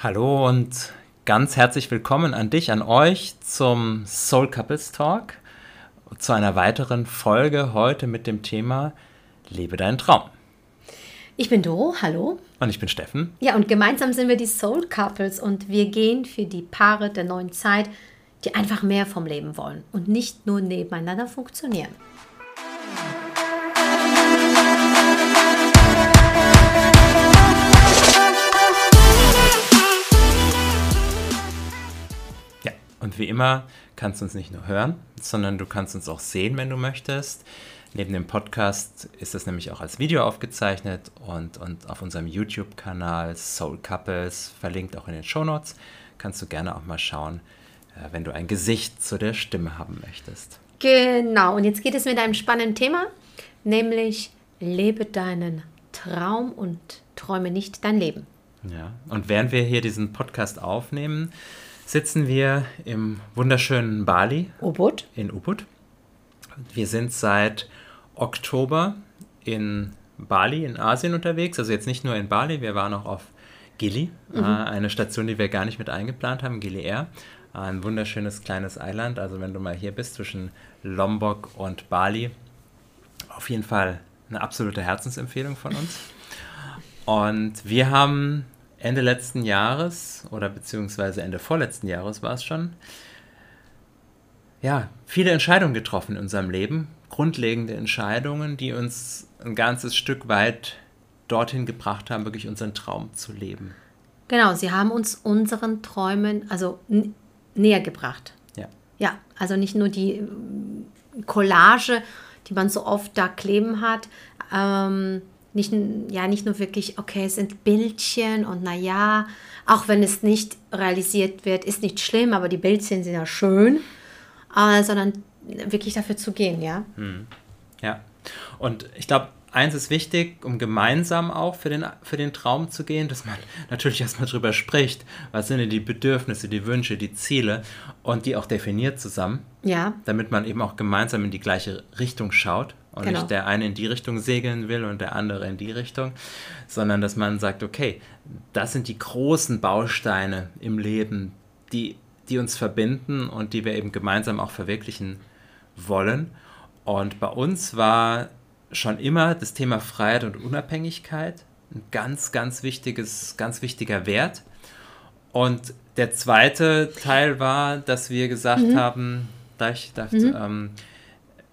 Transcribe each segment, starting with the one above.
Hallo und ganz herzlich willkommen an dich, an euch zum Soul Couples Talk, zu einer weiteren Folge heute mit dem Thema Lebe deinen Traum. Ich bin Doro, hallo. Und ich bin Steffen. Ja, und gemeinsam sind wir die Soul Couples und wir gehen für die Paare der neuen Zeit, die einfach mehr vom Leben wollen und nicht nur nebeneinander funktionieren. Und wie immer kannst du uns nicht nur hören, sondern du kannst uns auch sehen, wenn du möchtest. Neben dem Podcast ist das nämlich auch als Video aufgezeichnet und, und auf unserem YouTube-Kanal Soul Couples, verlinkt auch in den Show Notes, kannst du gerne auch mal schauen, äh, wenn du ein Gesicht zu der Stimme haben möchtest. Genau, und jetzt geht es mit einem spannenden Thema, nämlich lebe deinen Traum und träume nicht dein Leben. Ja, und während wir hier diesen Podcast aufnehmen, sitzen wir im wunderschönen Bali. Ubud. In Ubud. Wir sind seit Oktober in Bali, in Asien unterwegs. Also jetzt nicht nur in Bali, wir waren auch auf Gili, mhm. Äh, eine Station, die wir gar nicht mit eingeplant haben, Gili Air. Ein wunderschönes kleines Eiland. Also wenn du mal hier bist zwischen Lombok und Bali, auf jeden Fall eine absolute Herzensempfehlung von uns. Und wir haben Ende letzten Jahres oder beziehungsweise Ende vorletzten Jahres war es schon, ja, viele Entscheidungen getroffen in unserem Leben, grundlegende Entscheidungen, die uns ein ganzes Stück weit dorthin gebracht haben, wirklich unseren Traum zu leben. Genau, sie haben uns unseren Träumen also näher gebracht. Ja. Ja, also nicht nur die Collage, die man so oft da kleben hat, ähm, nicht, ja, nicht nur wirklich, okay, es sind Bildchen und naja, auch wenn es nicht realisiert wird, ist nicht schlimm, aber die Bildchen sind ja schön, äh, sondern wirklich dafür zu gehen, ja. Hm. Ja, und ich glaube, eins ist wichtig, um gemeinsam auch für den, für den Traum zu gehen, dass man natürlich erstmal drüber spricht, was sind denn die Bedürfnisse, die Wünsche, die Ziele und die auch definiert zusammen. Ja. Damit man eben auch gemeinsam in die gleiche Richtung schaut und genau. nicht der eine in die Richtung segeln will und der andere in die Richtung, sondern dass man sagt, okay, das sind die großen Bausteine im Leben, die, die uns verbinden und die wir eben gemeinsam auch verwirklichen wollen. Und bei uns war schon immer das Thema Freiheit und Unabhängigkeit ein ganz, ganz wichtiges, ganz wichtiger Wert. Und der zweite Teil war, dass wir gesagt mhm. haben, da ich dachte, mhm. ähm,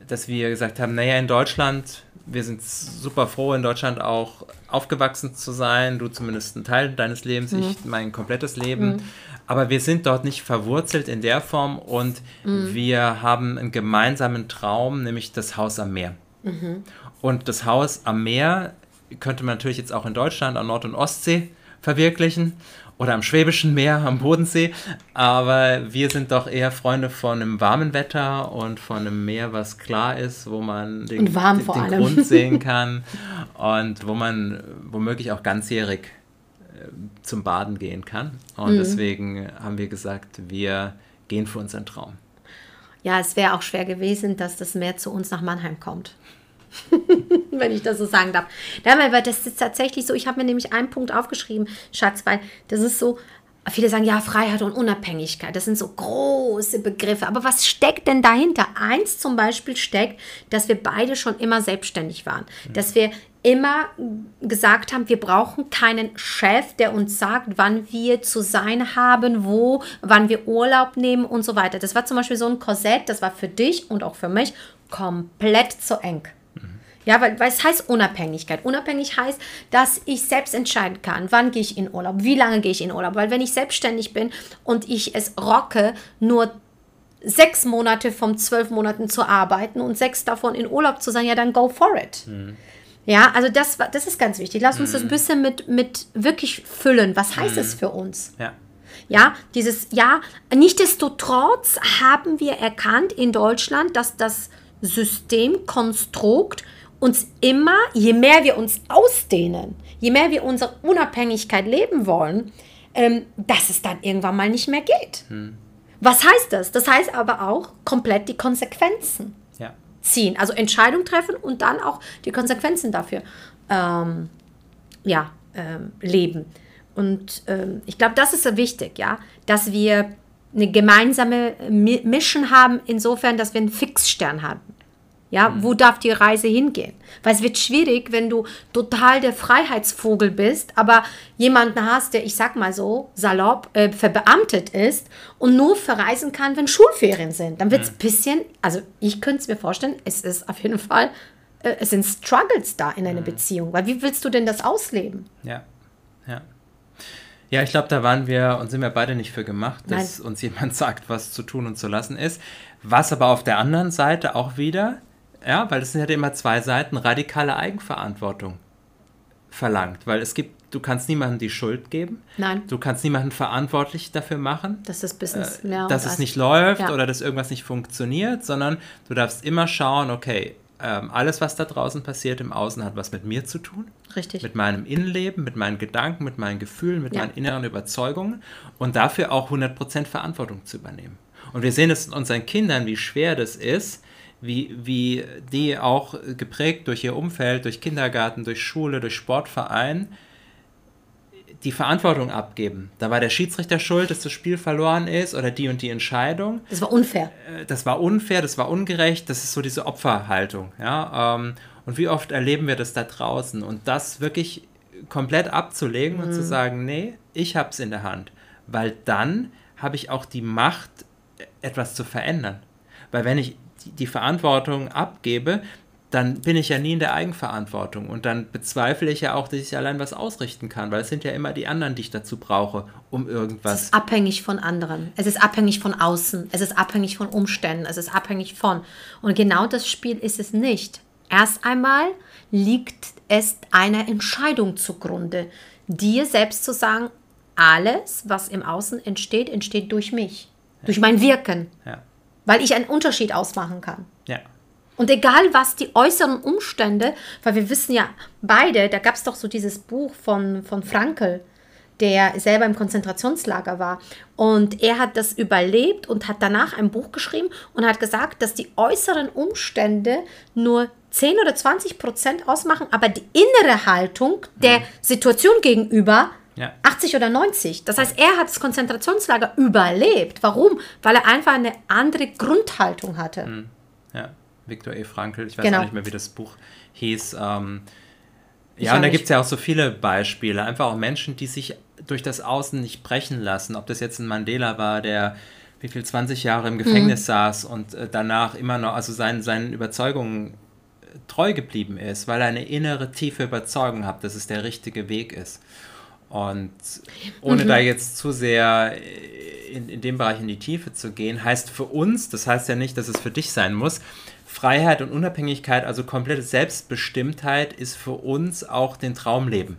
dass wir gesagt haben, naja, in Deutschland, wir sind super froh, in Deutschland auch aufgewachsen zu sein, du zumindest ein Teil deines Lebens, mhm. ich mein komplettes Leben. Mhm. Aber wir sind dort nicht verwurzelt in der Form und mhm. wir haben einen gemeinsamen Traum, nämlich das Haus am Meer. Mhm. Und das Haus am Meer könnte man natürlich jetzt auch in Deutschland an Nord- und Ostsee verwirklichen oder am Schwäbischen Meer, am Bodensee. Aber wir sind doch eher Freunde von einem warmen Wetter und von einem Meer, was klar ist, wo man den, den, den Grund sehen kann und wo man womöglich auch ganzjährig äh, zum Baden gehen kann. Und mhm. deswegen haben wir gesagt, wir gehen für unseren Traum. Ja, es wäre auch schwer gewesen, dass das Meer zu uns nach Mannheim kommt. wenn ich das so sagen darf. Ja, weil das ist tatsächlich so, ich habe mir nämlich einen Punkt aufgeschrieben, Schatz, weil das ist so, viele sagen ja Freiheit und Unabhängigkeit, das sind so große Begriffe, aber was steckt denn dahinter? Eins zum Beispiel steckt, dass wir beide schon immer selbstständig waren, mhm. dass wir immer gesagt haben, wir brauchen keinen Chef, der uns sagt, wann wir zu sein haben, wo, wann wir Urlaub nehmen und so weiter. Das war zum Beispiel so ein Korsett, das war für dich und auch für mich komplett zu eng. Ja, weil, weil es heißt Unabhängigkeit. Unabhängig heißt, dass ich selbst entscheiden kann, wann gehe ich in Urlaub, wie lange gehe ich in Urlaub. Weil wenn ich selbstständig bin und ich es rocke, nur sechs Monate von zwölf Monaten zu arbeiten und sechs davon in Urlaub zu sein, ja, dann go for it. Mhm. Ja, also das, das ist ganz wichtig. Lass uns mhm. das ein bisschen mit, mit wirklich füllen. Was heißt mhm. es für uns? Ja. Ja, dieses, ja, nichtsdestotrotz haben wir erkannt in Deutschland, dass das Systemkonstrukt uns immer, je mehr wir uns ausdehnen, je mehr wir unsere Unabhängigkeit leben wollen, ähm, dass es dann irgendwann mal nicht mehr geht. Hm. Was heißt das? Das heißt aber auch komplett die Konsequenzen ja. ziehen. Also Entscheidung treffen und dann auch die Konsequenzen dafür ähm, ja, ähm, leben. Und ähm, ich glaube, das ist wichtig, ja, dass wir eine gemeinsame Mission haben, insofern, dass wir einen Fixstern haben. Ja, mhm. wo darf die Reise hingehen? Weil es wird schwierig, wenn du total der Freiheitsvogel bist, aber jemanden hast, der, ich sag mal so, salopp, äh, verbeamtet ist und nur verreisen kann, wenn Schulferien sind. Dann wird es ein mhm. bisschen, also ich könnte es mir vorstellen, es ist auf jeden Fall, äh, es sind Struggles da in einer mhm. Beziehung. Weil wie willst du denn das ausleben? Ja, ja. Ja, ich glaube, da waren wir und sind wir beide nicht für gemacht, dass Nein. uns jemand sagt, was zu tun und zu lassen ist. Was aber auf der anderen Seite auch wieder ja, weil es sind ja immer zwei Seiten, radikale Eigenverantwortung verlangt, weil es gibt, du kannst niemandem die Schuld geben. Nein. Du kannst niemanden verantwortlich dafür machen, dass das Business äh, dass es nicht läuft ja. oder dass irgendwas nicht funktioniert, sondern du darfst immer schauen, okay, ähm, alles, was da draußen passiert im Außen, hat was mit mir zu tun. Richtig. Mit meinem Innenleben, mit meinen Gedanken, mit meinen Gefühlen, mit ja. meinen inneren Überzeugungen und dafür auch 100% Verantwortung zu übernehmen. Und wir sehen es in unseren Kindern, wie schwer das ist, wie, wie die auch geprägt durch ihr Umfeld, durch Kindergarten, durch Schule, durch Sportverein, die Verantwortung abgeben. Da war der Schiedsrichter schuld, dass das Spiel verloren ist oder die und die Entscheidung. Das war unfair. Äh, das war unfair, das war ungerecht, das ist so diese Opferhaltung. Ja? Ähm, und wie oft erleben wir das da draußen? Und das wirklich komplett abzulegen mhm. und zu mhm. sagen, nee, ich habe es in der Hand. Weil dann habe ich auch die Macht, etwas zu verändern. Weil wenn ich die Verantwortung abgebe, dann bin ich ja nie in der Eigenverantwortung und dann bezweifle ich ja auch, dass ich allein was ausrichten kann, weil es sind ja immer die anderen, die ich dazu brauche, um irgendwas. Es ist abhängig von anderen. Es ist abhängig von außen. Es ist abhängig von Umständen. Es ist abhängig von. Und genau das Spiel ist es nicht. Erst einmal liegt es einer Entscheidung zugrunde, dir selbst zu sagen, alles, was im Außen entsteht, entsteht durch mich, ja. durch mein Wirken. Ja weil ich einen Unterschied ausmachen kann. Ja. Und egal was die äußeren Umstände, weil wir wissen ja beide, da gab es doch so dieses Buch von, von Frankel, der selber im Konzentrationslager war. Und er hat das überlebt und hat danach ein Buch geschrieben und hat gesagt, dass die äußeren Umstände nur 10 oder 20 Prozent ausmachen, aber die innere Haltung der mhm. Situation gegenüber ja. 80 oder 90. Das heißt, er hat das Konzentrationslager überlebt. Warum? Weil er einfach eine andere Grundhaltung hatte. Hm. Ja, Viktor E. Frankl, ich weiß genau. auch nicht mehr, wie das Buch hieß. Ähm, ja, und da gibt es ja auch so viele Beispiele. Einfach auch Menschen, die sich durch das Außen nicht brechen lassen. Ob das jetzt ein Mandela war, der wie viel 20 Jahre im Gefängnis mhm. saß und äh, danach immer noch, also seinen, seinen Überzeugungen äh, treu geblieben ist, weil er eine innere, tiefe Überzeugung hat, dass es der richtige Weg ist. Und ohne mhm. da jetzt zu sehr in, in dem Bereich in die Tiefe zu gehen, heißt für uns, das heißt ja nicht, dass es für dich sein muss, Freiheit und Unabhängigkeit, also komplette Selbstbestimmtheit, ist für uns auch den Traumleben.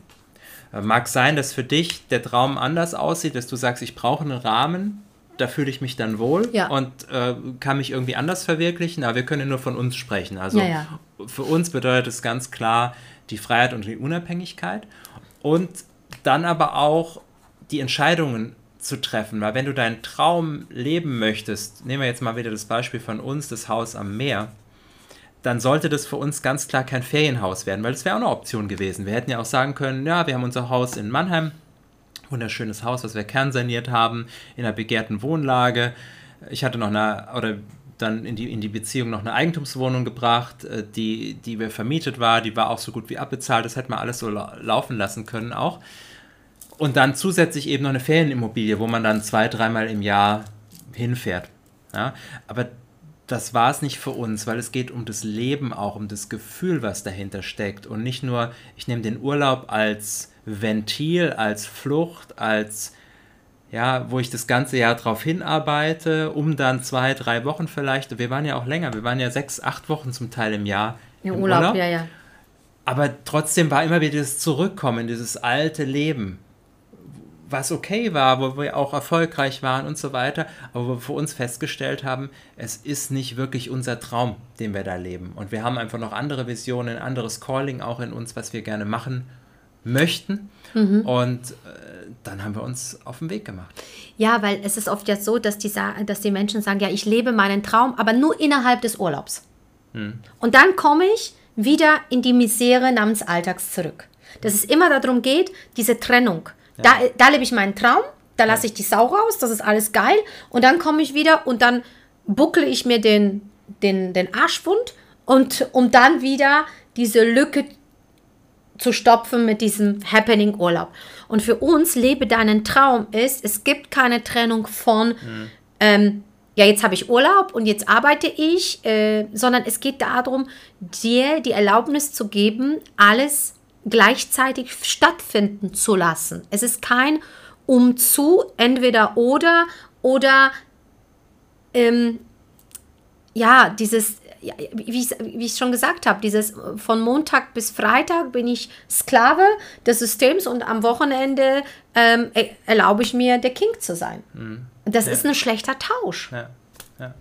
Äh, mag sein, dass für dich der Traum anders aussieht, dass du sagst, ich brauche einen Rahmen, da fühle ich mich dann wohl ja. und äh, kann mich irgendwie anders verwirklichen, aber wir können nur von uns sprechen. Also ja, ja. für uns bedeutet es ganz klar die Freiheit und die Unabhängigkeit. Und dann aber auch die Entscheidungen zu treffen, weil wenn du deinen Traum leben möchtest, nehmen wir jetzt mal wieder das Beispiel von uns, das Haus am Meer, dann sollte das für uns ganz klar kein Ferienhaus werden, weil das wäre auch eine Option gewesen. Wir hätten ja auch sagen können, ja, wir haben unser Haus in Mannheim, wunderschönes Haus, was wir kernsaniert haben, in einer begehrten Wohnlage. Ich hatte noch eine, oder dann in die, in die Beziehung noch eine Eigentumswohnung gebracht, äh, die, die wir vermietet war, die war auch so gut wie abbezahlt, das hätte man alles so laufen lassen können auch. Und dann zusätzlich eben noch eine Ferienimmobilie, wo man dann zwei, dreimal im Jahr hinfährt. Ja? Aber das war es nicht für uns, weil es geht um das Leben auch, um das Gefühl, was dahinter steckt. Und nicht nur, ich nehme den Urlaub als Ventil, als Flucht, als ja, wo ich das ganze Jahr drauf hinarbeite, um dann zwei, drei Wochen vielleicht, wir waren ja auch länger, wir waren ja sechs, acht Wochen zum Teil im Jahr. Im, Urlaub, Urlaub, ja, ja. Aber trotzdem war immer wieder das Zurückkommen, dieses alte Leben, was okay war, wo wir auch erfolgreich waren und so weiter, aber wo wir für uns festgestellt haben, es ist nicht wirklich unser Traum, den wir da leben. Und wir haben einfach noch andere Visionen, ein anderes Calling auch in uns, was wir gerne machen möchten. Mhm. Und äh, dann haben wir uns auf den Weg gemacht. Ja, weil es ist oft ja so, dass die, dass die Menschen sagen, ja, ich lebe meinen Traum, aber nur innerhalb des Urlaubs. Mhm. Und dann komme ich wieder in die Misere namens Alltags zurück. Dass es immer darum geht, diese Trennung Ja. Da, da lebe ich meinen Traum, da lasse ich die Sau raus, das ist alles geil. Und dann komme ich wieder und dann buckle ich mir den, den, den Arschwund und um dann wieder diese Lücke zu stopfen mit diesem Happening Urlaub. Und für uns lebe deinen Traum ist, es gibt keine Trennung von mhm. ähm, ja, jetzt habe ich Urlaub und jetzt arbeite ich, äh, sondern es geht darum, dir die Erlaubnis zu geben, alles gleichzeitig stattfinden zu lassen. Es ist kein Umzu, entweder oder oder ähm, ja, dieses, wie ich wie ich schon gesagt habe, dieses von Montag bis Freitag bin ich Sklave des Systems und am Wochenende ähm, erlaube ich mir, der King zu sein. Mhm. Das ja. ist ein schlechter Tausch. Ja. Ja.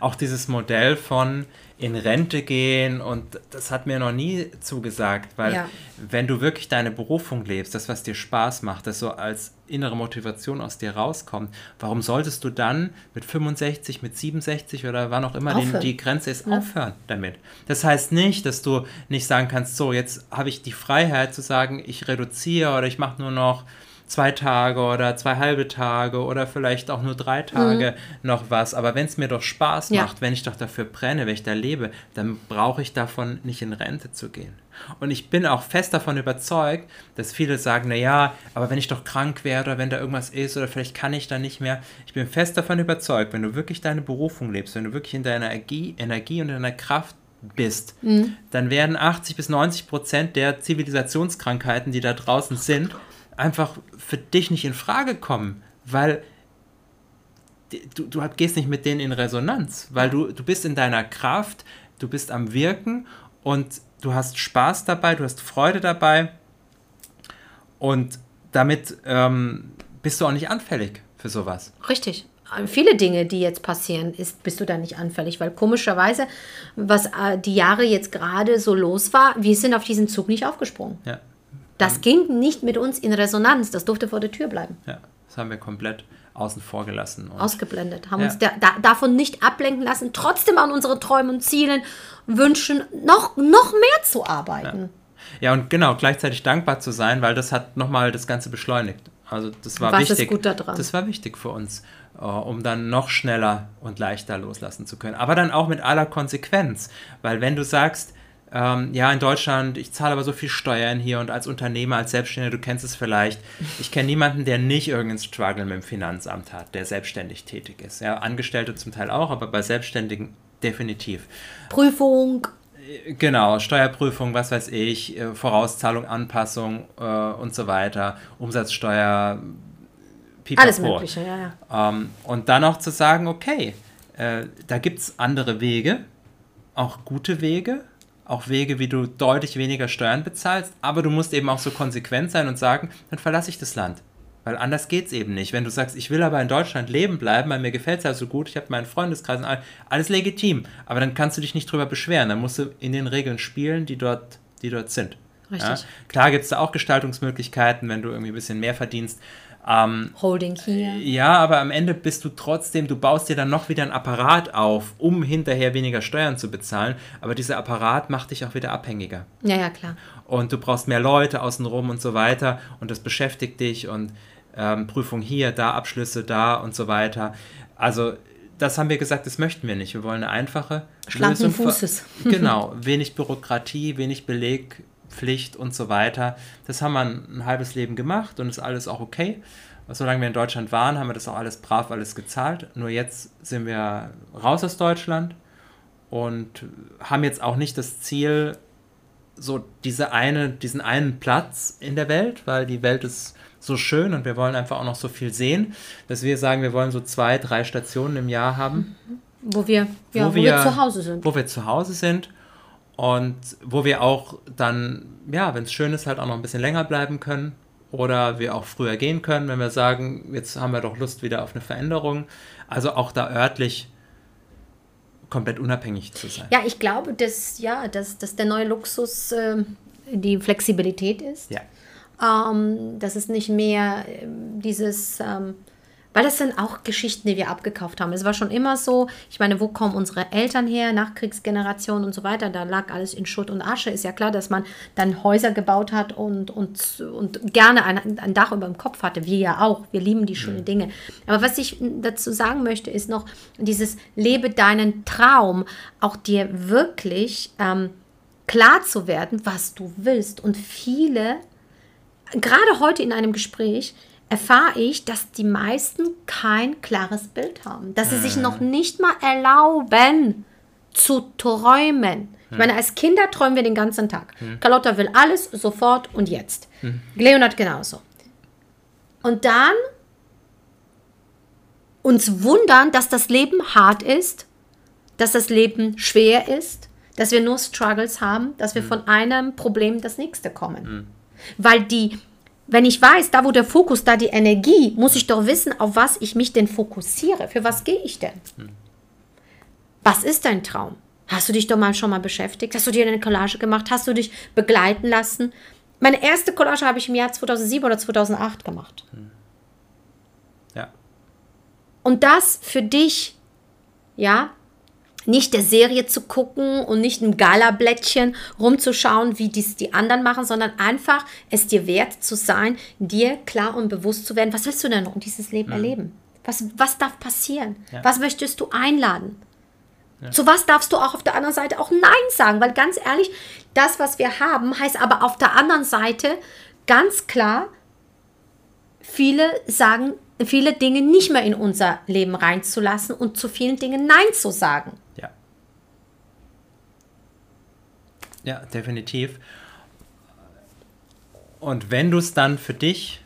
Auch dieses Modell von in Rente gehen und das hat mir noch nie zugesagt, weil ja. wenn du wirklich deine Berufung lebst, das, was dir Spaß macht, das so als innere Motivation aus dir rauskommt, warum solltest du dann mit 65, mit 67 oder wann auch immer den, die Grenze ist, ja. aufhören damit? Das heißt nicht, dass du nicht sagen kannst, so, jetzt habe ich die Freiheit zu sagen, ich reduziere oder ich mache nur noch zwei Tage oder zwei halbe Tage oder vielleicht auch nur drei Tage mhm. noch was. Aber wenn es mir doch Spaß ja. macht, wenn ich doch dafür brenne, wenn ich da lebe, dann brauche ich davon nicht in Rente zu gehen. Und ich bin auch fest davon überzeugt, dass viele sagen, na ja, aber wenn ich doch krank werde oder wenn da irgendwas ist oder vielleicht kann ich da nicht mehr. Ich bin fest davon überzeugt, wenn du wirklich deine Berufung lebst, wenn du wirklich in deiner Energie, Energie und in deiner Kraft bist, mhm. dann werden 80 bis 90 Prozent der Zivilisationskrankheiten, die da draußen sind, einfach für dich nicht in Frage kommen, weil du, du gehst nicht mit denen in Resonanz, weil du, du bist in deiner Kraft, du bist am Wirken und du hast Spaß dabei, du hast Freude dabei und damit ähm, bist du auch nicht anfällig für sowas. Richtig. Viele Dinge, die jetzt passieren, ist, bist du da nicht anfällig, weil komischerweise, was äh, die Jahre jetzt gerade so los war, wir sind auf diesen Zug nicht aufgesprungen. Ja. Das ging nicht mit uns in Resonanz, das durfte vor der Tür bleiben. Ja, das haben wir komplett außen vor gelassen. Ausgeblendet, haben ja. uns da, da, davon nicht ablenken lassen, trotzdem an unseren Träumen und Zielen, Wünschen noch, noch mehr zu arbeiten. Ja. ja, und genau, gleichzeitig dankbar zu sein, weil das hat nochmal das Ganze beschleunigt. Also das war Was wichtig. Ist gut daran? Das war wichtig für uns, uh, um dann noch schneller und leichter loslassen zu können. Aber dann auch mit aller Konsequenz. Weil wenn du sagst, ähm, ja, in Deutschland, ich zahle aber so viel Steuern hier und als Unternehmer, als Selbstständiger, du kennst es vielleicht, ich kenne niemanden, der nicht irgendeinen Struggle mit dem Finanzamt hat, der selbstständig tätig ist. Ja, Angestellte zum Teil auch, aber bei Selbstständigen definitiv. Prüfung. Äh, genau, Steuerprüfung, was weiß ich, äh, Vorauszahlung, Anpassung äh, und so weiter, Umsatzsteuer, Pipapo. Alles Mögliche, ja, ja. Ähm, und dann auch zu sagen, okay, äh, da gibt es andere Wege, auch gute Wege, auch Wege, wie du deutlich weniger Steuern bezahlst, aber du musst eben auch so konsequent sein und sagen, dann verlasse ich das Land. Weil anders geht es eben nicht. Wenn du sagst, ich will aber in Deutschland leben bleiben, weil mir gefällt es ja so gut, ich habe meinen Freundeskreis, alles legitim. Aber dann kannst du dich nicht drüber beschweren. Dann musst du in den Regeln spielen, die dort, die dort sind. Richtig. Ja? Klar gibt es da auch Gestaltungsmöglichkeiten, wenn du irgendwie ein bisschen mehr verdienst. Ähm, Holding hier. Ja, aber am Ende bist du trotzdem, du baust dir dann noch wieder ein Apparat auf, um hinterher weniger Steuern zu bezahlen. Aber dieser Apparat macht dich auch wieder abhängiger. Ja, ja, klar. Und du brauchst mehr Leute außenrum und so weiter. Und das beschäftigt dich und ähm, Prüfung hier, da Abschlüsse da und so weiter. Also das haben wir gesagt, das möchten wir nicht. Wir wollen eine einfache Schlanken Lösung. Fußes. genau, wenig Bürokratie, wenig Beleg, Pflicht und so weiter. Das haben wir ein, halbes Leben gemacht und ist alles auch okay. Solange wir in Deutschland waren, haben wir das auch alles brav alles gezahlt. Nur jetzt sind wir raus aus Deutschland und haben jetzt auch nicht das Ziel, so diese eine, diesen einen Platz in der Welt, weil die Welt ist so schön und wir wollen einfach auch noch so viel sehen, dass wir sagen, wir wollen so zwei, drei Stationen im Jahr haben. Wo wir, ja, wo, wo wir, wir zu Hause sind. Wo wir zu Hause sind und wo wir auch dann, ja, wenn es schön ist, halt auch noch ein bisschen länger bleiben können oder wir auch früher gehen können, wenn wir sagen, jetzt haben wir doch Lust wieder auf eine Veränderung. Also auch da örtlich komplett unabhängig zu sein. Ja, ich glaube, dass, ja, dass, dass der neue Luxus äh, die Flexibilität ist. Ja. Ähm, dass es nicht mehr äh, dieses ähm, Weil das sind auch Geschichten, die wir abgekauft haben. Es war schon immer so, ich meine, wo kommen unsere Eltern her, Nachkriegsgeneration und so weiter, da lag alles in Schutt und Asche. Ist ja klar, dass man dann Häuser gebaut hat und, und, und gerne ein, ein Dach über dem Kopf hatte. Wir ja auch, wir lieben die schönen Dinge. Aber was ich dazu sagen möchte, ist noch dieses Lebe deinen Traum, auch dir wirklich ähm, klar zu werden, was du willst. Und viele, gerade heute in einem Gespräch, erfahre ich, dass die meisten kein klares Bild haben. Dass sie sich noch nicht mal erlauben zu träumen. Ich meine, als Kinder träumen wir den ganzen Tag. Hm. Carlotta will alles sofort und jetzt. Hm. Leonard genauso. Und dann uns wundern, dass das Leben hart ist, dass das Leben schwer ist, dass wir nur Struggles haben, dass wir hm. von einem Problem das nächste kommen. Weil die wenn ich weiß, da wo der Fokus, da die Energie, muss ich doch wissen, auf was ich mich denn fokussiere. Für was gehe ich denn? Hm. Was ist dein Traum? Hast du dich doch mal schon mal beschäftigt? Hast du dir eine Collage gemacht? Hast du dich begleiten lassen? Meine erste Collage habe ich im Jahr 2007 oder 2008 gemacht. Hm. Ja. Und das für dich, ja, nicht der Serie zu gucken und nicht ein Galablättchen rumzuschauen, wie dies die anderen machen, sondern einfach es dir wert zu sein, dir klar und bewusst zu werden, was willst du denn noch in dieses Leben mhm. erleben? Was, was darf passieren? Ja. Was möchtest du einladen? Ja. Zu was darfst du auch auf der anderen Seite auch Nein sagen? Weil ganz ehrlich, das, was wir haben, heißt aber auf der anderen Seite ganz klar, viele sagen, viele Dinge nicht mehr in unser Leben reinzulassen und zu vielen Dingen Nein zu sagen. Ja, definitiv. Und wenn du es dann für dich,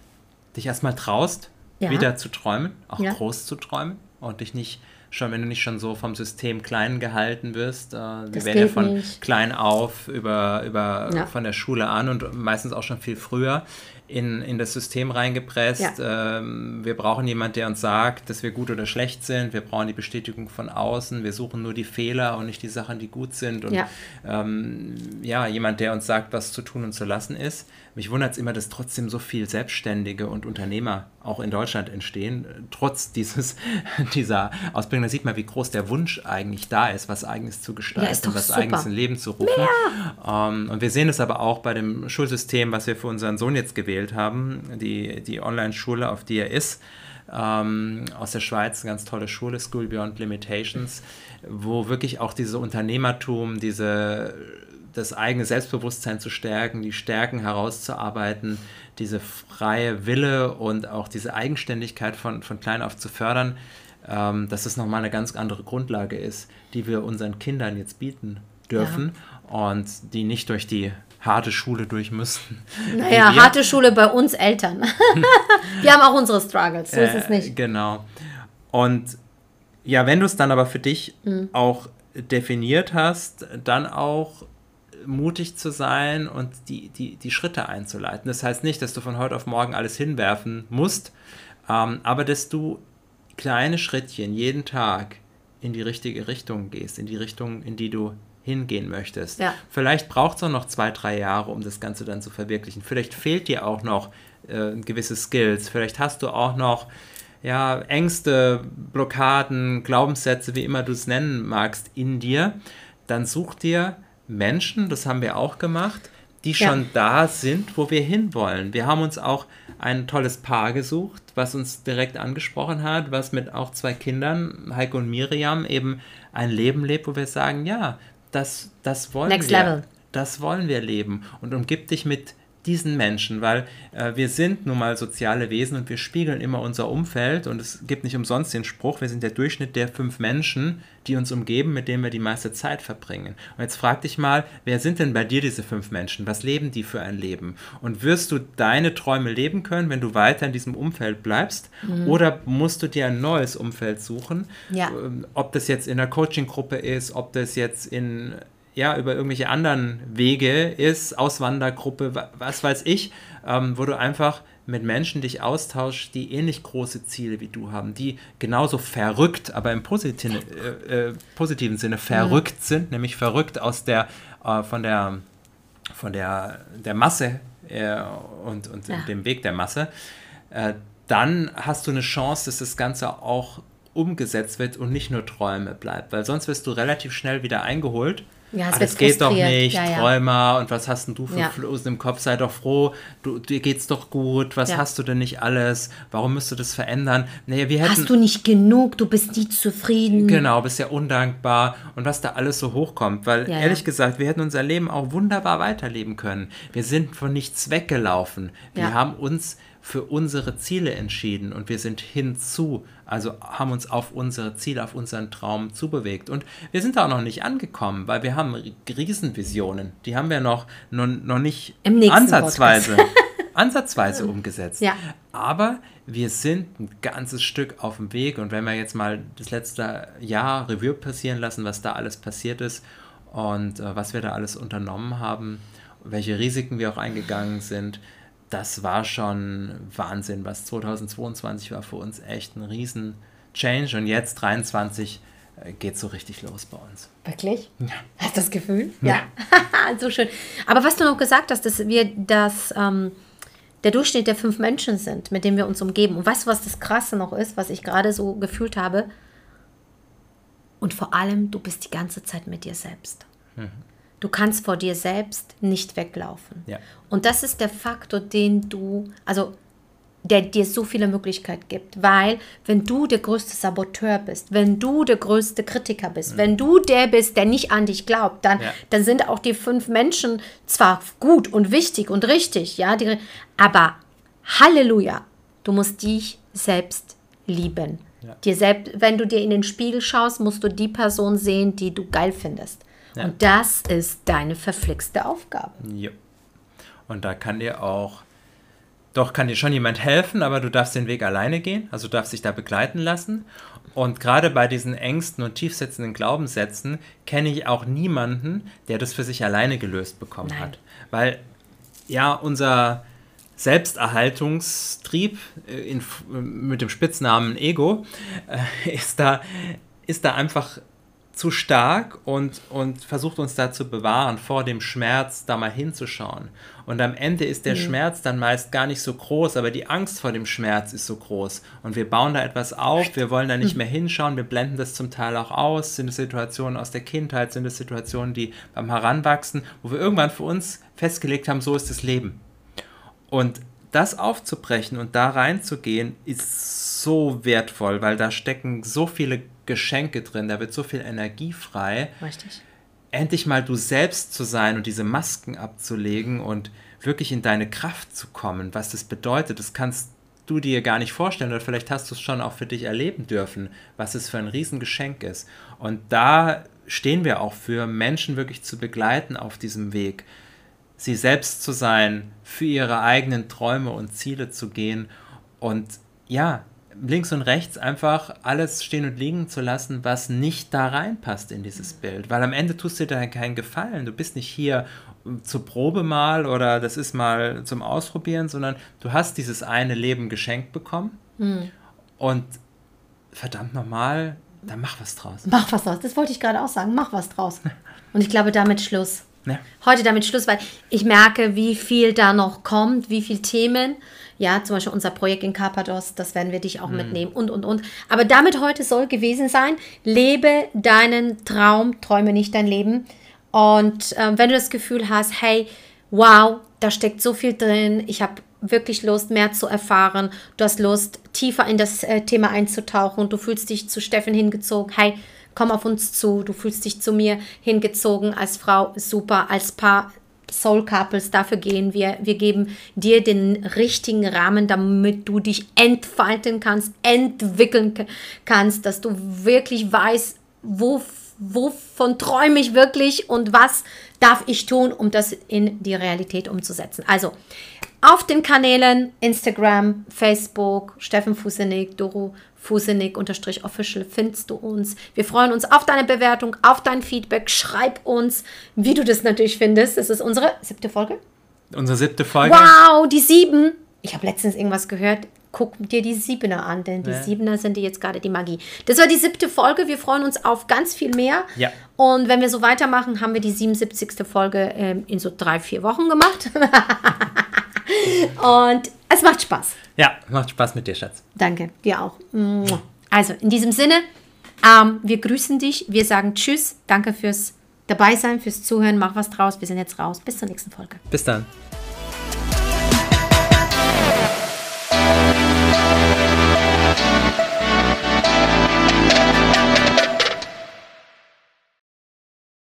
dich erstmal traust, ja. wieder zu träumen, auch ja. groß zu träumen und dich nicht schon, wenn du nicht schon so vom System klein gehalten wirst, äh, wir werden ja von nicht. klein auf über, über ja. von der Schule an und meistens auch schon viel früher in, in das System reingepresst. Ja. Ähm, wir brauchen jemanden, der uns sagt, dass wir gut oder schlecht sind. Wir brauchen die Bestätigung von außen. Wir suchen nur die Fehler und nicht die Sachen, die gut sind. Und ja, ähm, ja jemand, der uns sagt, was zu tun und zu lassen ist. Mich wundert es immer, dass trotzdem so viel Selbstständige und Unternehmer auch in Deutschland entstehen, trotz dieses, dieser Ausbildung. Da sieht man, wie groß der Wunsch eigentlich da ist, was eigenes zu gestalten, ja, was super. eigenes in Leben zu rufen. Ähm, und wir sehen es aber auch bei dem Schulsystem, was wir für unseren Sohn jetzt gewählt haben, die, die Online-Schule, auf die er ist. Ähm, aus der Schweiz, eine ganz tolle Schule, School Beyond Limitations, wo wirklich auch diese Unternehmertum, diese das eigene Selbstbewusstsein zu stärken, die Stärken herauszuarbeiten, diese freie Wille und auch diese Eigenständigkeit von, von klein auf zu fördern, ähm, dass das nochmal eine ganz andere Grundlage ist, die wir unseren Kindern jetzt bieten dürfen ja. und die nicht durch die harte Schule durch müssen. Naja, harte Schule bei uns Eltern. wir haben auch unsere Struggles, so äh, ist es nicht. Genau. Und ja, wenn du es dann aber für dich mhm. auch definiert hast, dann auch mutig zu sein und die, die, die Schritte einzuleiten. Das heißt nicht, dass du von heute auf morgen alles hinwerfen musst, ähm, aber dass du kleine Schrittchen jeden Tag in die richtige Richtung gehst, in die Richtung, in die du hingehen möchtest. Ja. Vielleicht braucht es auch noch zwei, drei Jahre, um das Ganze dann zu verwirklichen. Vielleicht fehlt dir auch noch äh, gewisse Skills. Vielleicht hast du auch noch ja, Ängste, Blockaden, Glaubenssätze, wie immer du es nennen magst, in dir. Dann such dir Menschen, das haben wir auch gemacht, die schon ja. da sind, wo wir hinwollen. Wir haben uns auch ein tolles Paar gesucht, was uns direkt angesprochen hat, was mit auch zwei Kindern, Heike und Miriam, eben ein Leben lebt, wo wir sagen, ja, das, das wollen Next wir. Level. Das wollen wir leben. Und umgib dich mit diesen Menschen, weil äh, wir sind nun mal soziale Wesen und wir spiegeln immer unser Umfeld und es gibt nicht umsonst den Spruch, wir sind der Durchschnitt der fünf Menschen, die uns umgeben, mit denen wir die meiste Zeit verbringen. Und jetzt frag dich mal, wer sind denn bei dir diese fünf Menschen? Was leben die für ein Leben? Und wirst du deine Träume leben können, wenn du weiter in diesem Umfeld bleibst? Mhm. Oder musst du dir ein neues Umfeld suchen? Ja. Ähm, ob das jetzt in der Coaching-Gruppe ist, ob das jetzt in ja, über irgendwelche anderen Wege ist, Auswandergruppe, was weiß ich, ähm, wo du einfach mit Menschen dich austauschst, die ähnlich große Ziele wie du haben, die genauso verrückt, aber im positiven, äh, äh, positiven Sinne verrückt mhm. sind, nämlich verrückt aus der, äh, von der, von der, der Masse äh, und, und ja. dem Weg der Masse, äh, dann hast du eine Chance, dass das Ganze auch umgesetzt wird und nicht nur Träume bleibt, weil sonst wirst du relativ schnell wieder eingeholt ja, es ah, das geht doch nicht, ja, ja. Träumer und was hast denn du für ja. Flosen im Kopf? Sei doch froh, du, dir geht's doch gut, was ja. hast du denn nicht alles? Warum müsst du das verändern? Naja, wir hätten, hast du nicht genug, du bist nie zufrieden. Genau, bist ja undankbar und was da alles so hochkommt, weil ehrlich gesagt, wir hätten unser Leben auch wunderbar weiterleben können. Wir sind von nichts weggelaufen. Wir haben uns für unsere Ziele entschieden und wir sind hinzu, also haben uns auf unsere Ziele, auf unseren Traum zubewegt. Und wir sind da auch noch nicht angekommen, weil wir haben Riesenvisionen. Die haben wir noch, noch, noch nicht ansatzweise, ansatzweise umgesetzt. Ja. Aber wir sind ein ganzes Stück auf dem Weg. Und wenn wir jetzt mal das letzte Jahr Revue passieren lassen, was da alles passiert ist und äh, was wir da alles unternommen haben, welche Risiken wir auch eingegangen sind, das war schon Wahnsinn, was 2022 war für uns echt ein riesen Change und jetzt 23 äh, geht so richtig los bei uns. Wirklich? Ja. Hast du das Gefühl? Ja. ja. so schön. Aber was du noch gesagt hast, dass wir das ähm, der Durchschnitt der fünf Menschen sind, mit denen wir uns umgeben. Und weißt du, was das Krasse noch ist, was ich gerade so gefühlt habe? Und vor allem, du bist die ganze Zeit mit dir selbst. Mhm. Du kannst vor dir selbst nicht weglaufen. Ja. Und das ist der Faktor, den du, also der dir so viele Möglichkeiten gibt. Weil, wenn du der größte Saboteur bist, wenn du der größte Kritiker bist, mhm. wenn du der bist, der nicht an dich glaubt, dann, ja. dann sind auch die fünf Menschen zwar gut und wichtig und richtig, ja, die, aber Halleluja, du musst dich selbst lieben. Ja. Dir selbst, wenn du dir in den Spiegel schaust, musst du die Person sehen, die du geil findest. Ja. Und das ist deine verflixte Aufgabe. Ja. Und da kann dir auch, doch kann dir schon jemand helfen, aber du darfst den Weg alleine gehen, also du darfst dich da begleiten lassen. Und gerade bei diesen Ängsten und tiefsetzenden Glaubenssätzen kenne ich auch niemanden, der das für sich alleine gelöst bekommen Nein. hat. Weil ja, unser Selbsterhaltungstrieb äh, in, mit dem Spitznamen Ego äh, ist, da, ist da einfach zu stark und, und versucht uns da zu bewahren, vor dem Schmerz da mal hinzuschauen. Und am Ende ist der mhm. Schmerz dann meist gar nicht so groß, aber die Angst vor dem Schmerz ist so groß. Und wir bauen da etwas auf, wir wollen da nicht mhm. mehr hinschauen, wir blenden das zum Teil auch aus. Sind es Situationen aus der Kindheit, sind es Situationen, die beim Heranwachsen, wo wir irgendwann für uns festgelegt haben, so ist das Leben. Und das aufzubrechen und da reinzugehen, ist so wertvoll, weil da stecken so viele Geschenke drin, da wird so viel Energie frei. Richtig. Endlich mal du selbst zu sein und diese Masken abzulegen und wirklich in deine Kraft zu kommen, was das bedeutet, das kannst du dir gar nicht vorstellen oder vielleicht hast du es schon auch für dich erleben dürfen, was es für ein Riesengeschenk ist. Und da stehen wir auch für, Menschen wirklich zu begleiten auf diesem Weg, sie selbst zu sein, für ihre eigenen Träume und Ziele zu gehen und ja, links und rechts einfach alles stehen und liegen zu lassen, was nicht da reinpasst in dieses Bild. Weil am Ende tust du dir da keinen Gefallen. Du bist nicht hier zur Probe mal oder das ist mal zum Ausprobieren, sondern du hast dieses eine Leben geschenkt bekommen mhm. und verdammt nochmal, dann mach was draus. Mach was draus. Das wollte ich gerade auch sagen. Mach was draus. Und ich glaube, damit Schluss. Ja. Heute damit Schluss, weil ich merke, wie viel da noch kommt, wie viele Themen. Ja, zum Beispiel unser Projekt in Carpados, das werden wir dich auch mhm. mitnehmen und, und, und. Aber damit heute soll gewesen sein, lebe deinen Traum, träume nicht dein Leben. Und ähm, wenn du das Gefühl hast, hey, wow, da steckt so viel drin, ich habe wirklich Lust, mehr zu erfahren, du hast Lust, tiefer in das äh, Thema einzutauchen, du fühlst dich zu Steffen hingezogen, hey, komm auf uns zu, du fühlst dich zu mir hingezogen als Frau, super, als Paar, Soul Couples, dafür gehen wir. Wir geben dir den richtigen Rahmen, damit du dich entfalten kannst, entwickeln kannst, dass du wirklich weißt, wo, wovon träume ich wirklich und was darf ich tun, um das in die Realität umzusetzen. Also auf den Kanälen Instagram, Facebook, Steffen Fusenig, Doro Fusenig-official findest du uns. Wir freuen uns auf deine Bewertung, auf dein Feedback. Schreib uns, wie du das natürlich findest. Das ist unsere siebte Folge. Unsere siebte Folge. Wow, die sieben. Ich habe letztens irgendwas gehört. Guck dir die Siebener an, denn die ja. Siebener sind die jetzt gerade die Magie. Das war die siebte Folge. Wir freuen uns auf ganz viel mehr. Ja. Und wenn wir so weitermachen, haben wir die 77. Folge ähm, in so drei, vier Wochen gemacht. Und es macht Spaß. Ja, macht Spaß mit dir, Schatz. Danke, dir auch. Also, in diesem Sinne, ähm, wir grüßen dich. Wir sagen Tschüss. Danke fürs dabei sein, fürs Zuhören. Mach was draus. Wir sind jetzt raus. Bis zur nächsten Folge. Bis dann.